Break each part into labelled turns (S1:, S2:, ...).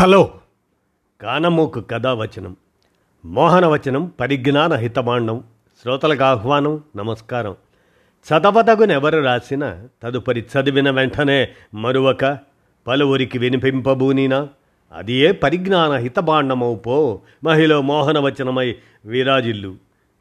S1: Hello. కానమూకు కథావచనం మోహనవచనం పరిజ్ఞాన హితమాండం శ్రోతలకు ఆహ్వానం నమస్కారం. చదవదగునెవరు రాసిన తదుపరి చదివిన వెంటనే మరువక పలువురికి వినిపింపబూనినా అది ఏ పరిజ్ఞాన హితబాండమవు పో మహిళ మోహనవచనమై విరాజిల్లు.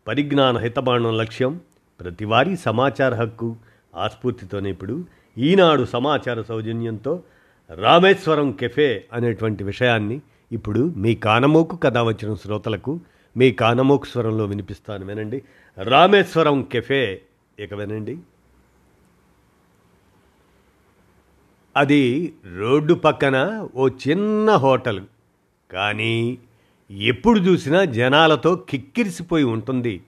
S1: పరిజ్ఞాన హితబాండం లక్ష్యం ప్రతివారీ సమాచార హక్కు ఆస్ఫూర్తితోనే ఇప్పుడు ఈనాడు సమాచార సౌజన్యంతో రామేశ్వరం కెఫే అనేటువంటి విషయాన్ని ఇప్పుడు మీ కానమోకు కథ వచ్చిన శ్రోతలకు మీ కానమోకు స్వరంలో వినిపిస్తాను వినండి. రామేశ్వరం కెఫే ఇక వినండి. అది రోడ్డు పక్కన ఓ చిన్న హోటల్. కానీ ఎప్పుడు చూసినా జనాలతో కిక్కిరిసిపోయి ఉంటుంది.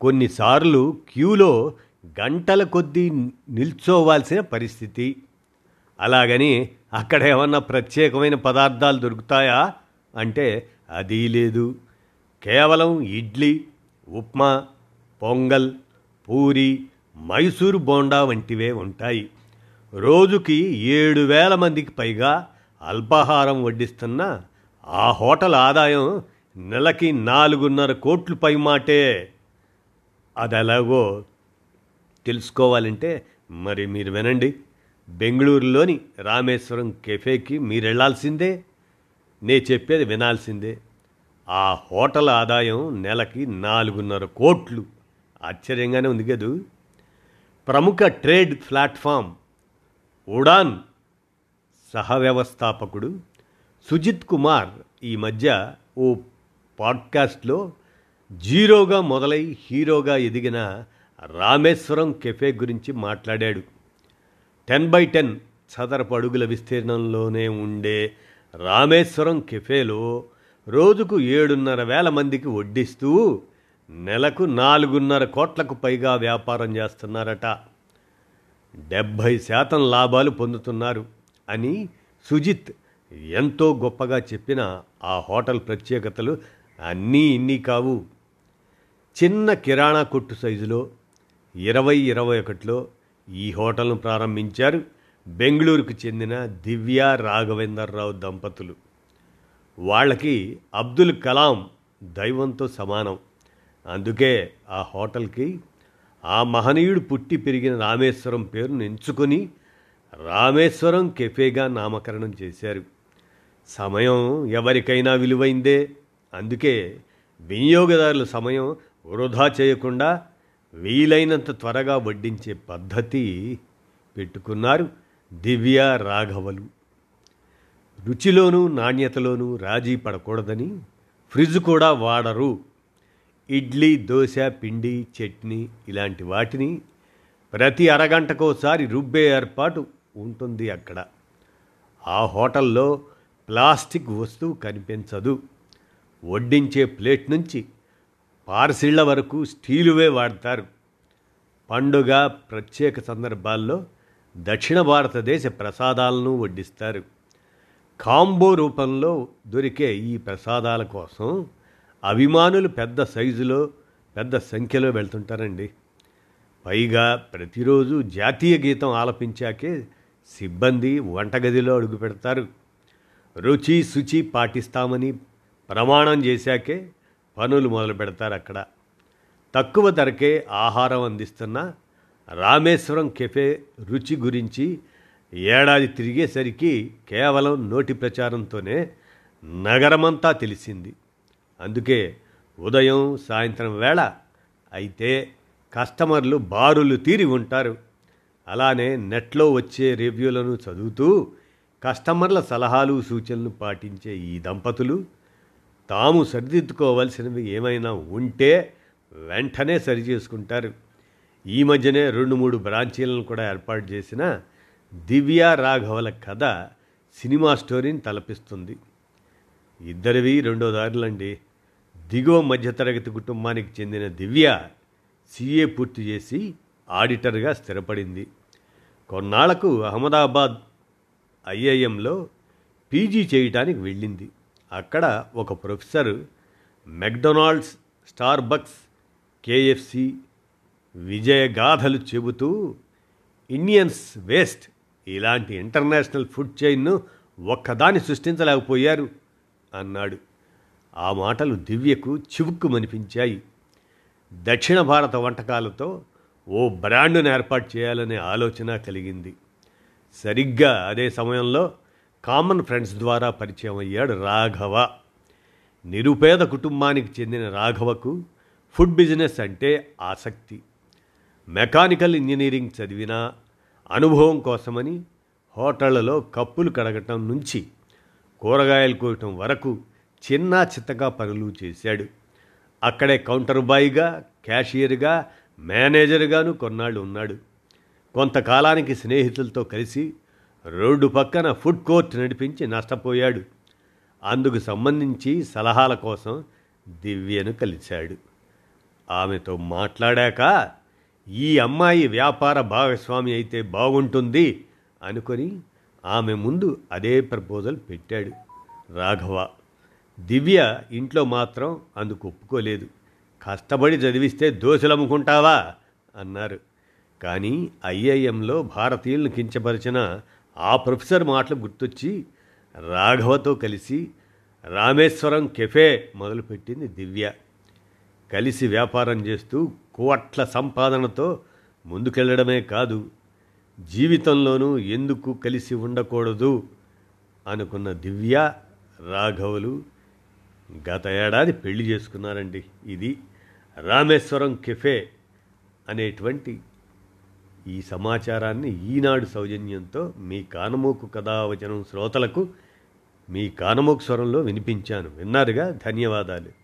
S1: కొన్నిసార్లు క్యూలో గంటల కొద్దీ నిల్చోవాల్సిన పరిస్థితి. అలాగని అక్కడ ఏమన్నా ప్రత్యేకమైన పదార్థాలు దొరుకుతాయా? అంటే అది లేదు. కేవలం ఇడ్లీ ఉప్మా పొంగల్ పూరి మైసూరు బోండా వంటివే ఉంటాయి. రోజుకి ఏడు వేల మందికి పైగా అల్పాహారం వడ్డిస్తున్న ఆ హోటల్ ఆదాయం నెలకి నాలుగున్నర కోట్లు పై మాటే. అది ఎలాగో తెలుసుకోవాలంటే మరి మీరు వినండి. బెంగళూరులోని రామేశ్వరం కెఫేకి మీరెళ్ళాల్సిందే నే చెప్పేది వినాల్సిందే. ఆ హోటల్ ఆదాయం నెలకి నాలుగున్నర కోట్లు. ఆశ్చర్యంగానే ఉంది కదూ ప్రముఖ ట్రేడ్ ప్లాట్ఫామ్ ఉడాన్ సహవ్యవస్థాపకుడు సుజిత్ కుమార్ ఈ మధ్య ఓ పాడ్కాస్ట్లో జీరోగా మొదలై హీరోగా ఎదిగిన రామేశ్వరం కెఫే గురించి మాట్లాడాడు. టెన్ బై టెన్ చదరపు అడుగుల విస్తీర్ణంలోనే ఉండే రామేశ్వరం కెఫేలో రోజుకు ఏడున్నర వేల మందికి వడ్డిస్తూ నెలకు నాలుగున్నర కోట్లకు పైగా వ్యాపారం చేస్తున్నారట. డెబ్భై శాతం లాభాలు పొందుతున్నారు అని సుజిత్ ఎంతో గొప్పగా చెప్పిన ఆ హోటల్ ప్రత్యేకతలు అన్నీ ఇన్ని కావు. చిన్న కిరాణా కొట్టు సైజులో ఇరవై ఇరవై ఒకటిలో ఈ హోటల్ను ప్రారంభించారు బెంగళూరుకు చెందిన దివ్య రాఘవేందర్రావు దంపతులు. వాళ్ళకి అబ్దుల్ కలాం దైవంతో సమానం. అందుకే ఆ హోటల్కి ఆ మహనీయుడు పుట్టి పెరిగిన రామేశ్వరం పేరును ఎంచుకొని రామేశ్వరం కెఫేగా నామకరణం చేశారు. సమయం ఎవరికైనా విలువైందే. అందుకే వినియోగదారుల సమయం వృధా చేయకుండా వీలైనంత త్వరగా వడ్డించే పద్ధతి పెట్టుకున్నారు దివ్య రాఘవలు. రుచిలోనూ నాణ్యతలోనూ రాజీ పడకూడదని ఫ్రిడ్జ్ కూడా వాడరు. ఇడ్లీ దోశ పిండి చట్నీ ఇలాంటి వాటిని ప్రతి అరగంటకోసారి రుబ్బే ఏర్పాటు ఉంటుంది అక్కడ. ఆ హోటల్లో ప్లాస్టిక్ వస్తువు కనిపించదు. వడ్డించే ప్లేట్ నుంచి పార్సిళ్ళ వరకు స్టీలువే వాడతారు. పండుగ ప్రత్యేక సందర్భాల్లో దక్షిణ భారతదేశ ప్రసాదాలను వడ్డిస్తారు. కాంబో రూపంలో దొరికే ఈ ప్రసాదాల కోసం అభిమానులు పెద్ద సైజులో పెద్ద సంఖ్యలో వెళ్తుంటారండి. పైగా ప్రతిరోజు జాతీయ గీతం ఆలపించాకే సిబ్బంది వంటగదిలో అడుగు పెడతారు. రుచి శుచి పాటిస్తామని ప్రమాణం చేశాకే పనులు మొదలు పెడతారు అక్కడ. తక్కువ ధరకే ఆహారం అందిస్తున్న రామేశ్వరం కెఫే రుచి గురించి ఏడాది తిరిగేసరికి కేవలం నోటి ప్రచారంతోనే నగరమంతా తెలిసింది. అందుకే ఉదయం సాయంత్రం వేళ అయితే కస్టమర్లు బారులు తీరి ఉంటారు. అలానే నెట్లో వచ్చే రివ్యూలను చదువుతూ కస్టమర్ల సలహాలు సూచనలు పాటించే ఈ దంపతులు తాము సరిదిద్దుకోవలసినవి ఏమైనా ఉంటే వెంటనే సరి చేసుకుంటారు. ఈ మధ్యనే రెండు మూడు బ్రాంచీలను కూడా ఏర్పాటు చేసిన దివ్య రాఘవల కథ సినిమా స్టోరీని తలపిస్తుంది. ఇద్దరివి రెండో దారులండి. దిగువ మధ్యతరగతి కుటుంబానికి చెందిన దివ్య సీఏ పూర్తి చేసి ఆడిటర్గా స్థిరపడింది. కొన్నాళ్ళకు అహ్మదాబాద్ ఐఐఎంలో పీజీ చేయటానికి వెళ్ళింది. అక్కడ ఒక ప్రొఫెసర్ మెక్డొనాల్డ్స్ స్టార్బక్స్ కేఎఫ్సి విజయగాథలు చెబుతూ ఇండియన్స్ వేస్ట్. ఇలాంటి ఇంటర్నేషనల్ ఫుడ్ చైన్ను ఒక్కదాన్ని సృష్టించలేకపోయారు అన్నాడు. ఆ మాటలు దివ్యకు చివుక్కుమనిపించాయి. దక్షిణ భారత వంటకాలతో ఓ బ్రాండును ఏర్పాటు చేయాలనే ఆలోచన కలిగింది. సరిగ్గా అదే సమయంలో కామన్ ఫ్రెండ్స్ ద్వారా పరిచయం అయ్యాడు రాఘవ. నిరుపేద కుటుంబానికి చెందిన రాఘవకు ఫుడ్ బిజినెస్ అంటే ఆసక్తి. మెకానికల్ ఇంజనీరింగ్ చదివిన అనుభవం కోసమని హోటళ్ళలో కప్పులు కడగటం నుంచి కూరగాయలు కోయటం వరకు చిన్న చిత్తగా పనులు చేశాడు. అక్కడే కౌంటర్ బాయ్గా క్యాషియర్గా మేనేజర్గాను కొన్నాళ్ళు ఉన్నాడు. కొంతకాలానికి స్నేహితులతో కలిసి రోడ్డు పక్కన ఫుడ్ కోర్ట్ నడిపించి నష్టపోయాడు. అందుకు సంబంధించి సలహాల కోసం దివ్యను కలిశాడు. ఆమెతో మాట్లాడాక ఈ అమ్మాయి వ్యాపార భాగస్వామి అయితే బాగుంటుంది అనుకొని ఆమె ముందు అదే ప్రపోజల్ పెట్టాడు. రాఘవ దివ్య ఇంట్లో మాత్రం అందుకు ఒప్పుకోలేదు. కష్టపడి చదివిస్తే దోశలు అమ్ముకుంటావా అన్నారు. కానీ ఐఐఎంలో భారతీయులను కించపరిచిన ఆ ప్రొఫెసర్ మాటలు గుర్తొచ్చి రాఘవతో కలిసి రామేశ్వరం కెఫే మొదలుపెట్టింది దివ్య. కలిసి వ్యాపారం చేస్తూ కోట్ల సంపాదనతో ముందుకెళ్ళడమే కాదు జీవితంలోనూ ఎందుకు కలిసి ఉండకూడదు అనుకున్న దివ్య రాఘవులు గత ఏడాది పెళ్ళి చేసుకున్నారండి. ఇది రామేశ్వరం కెఫే అనేటువంటి ఈ సమాచారాన్ని ఈనాడు సౌజన్యంతో మీ కానమోకు కథావచనం శ్రోతలకు మీ కానమోకు స్వరంలో వినిపించాను. విన్నారుగా? ధన్యవాదాలు.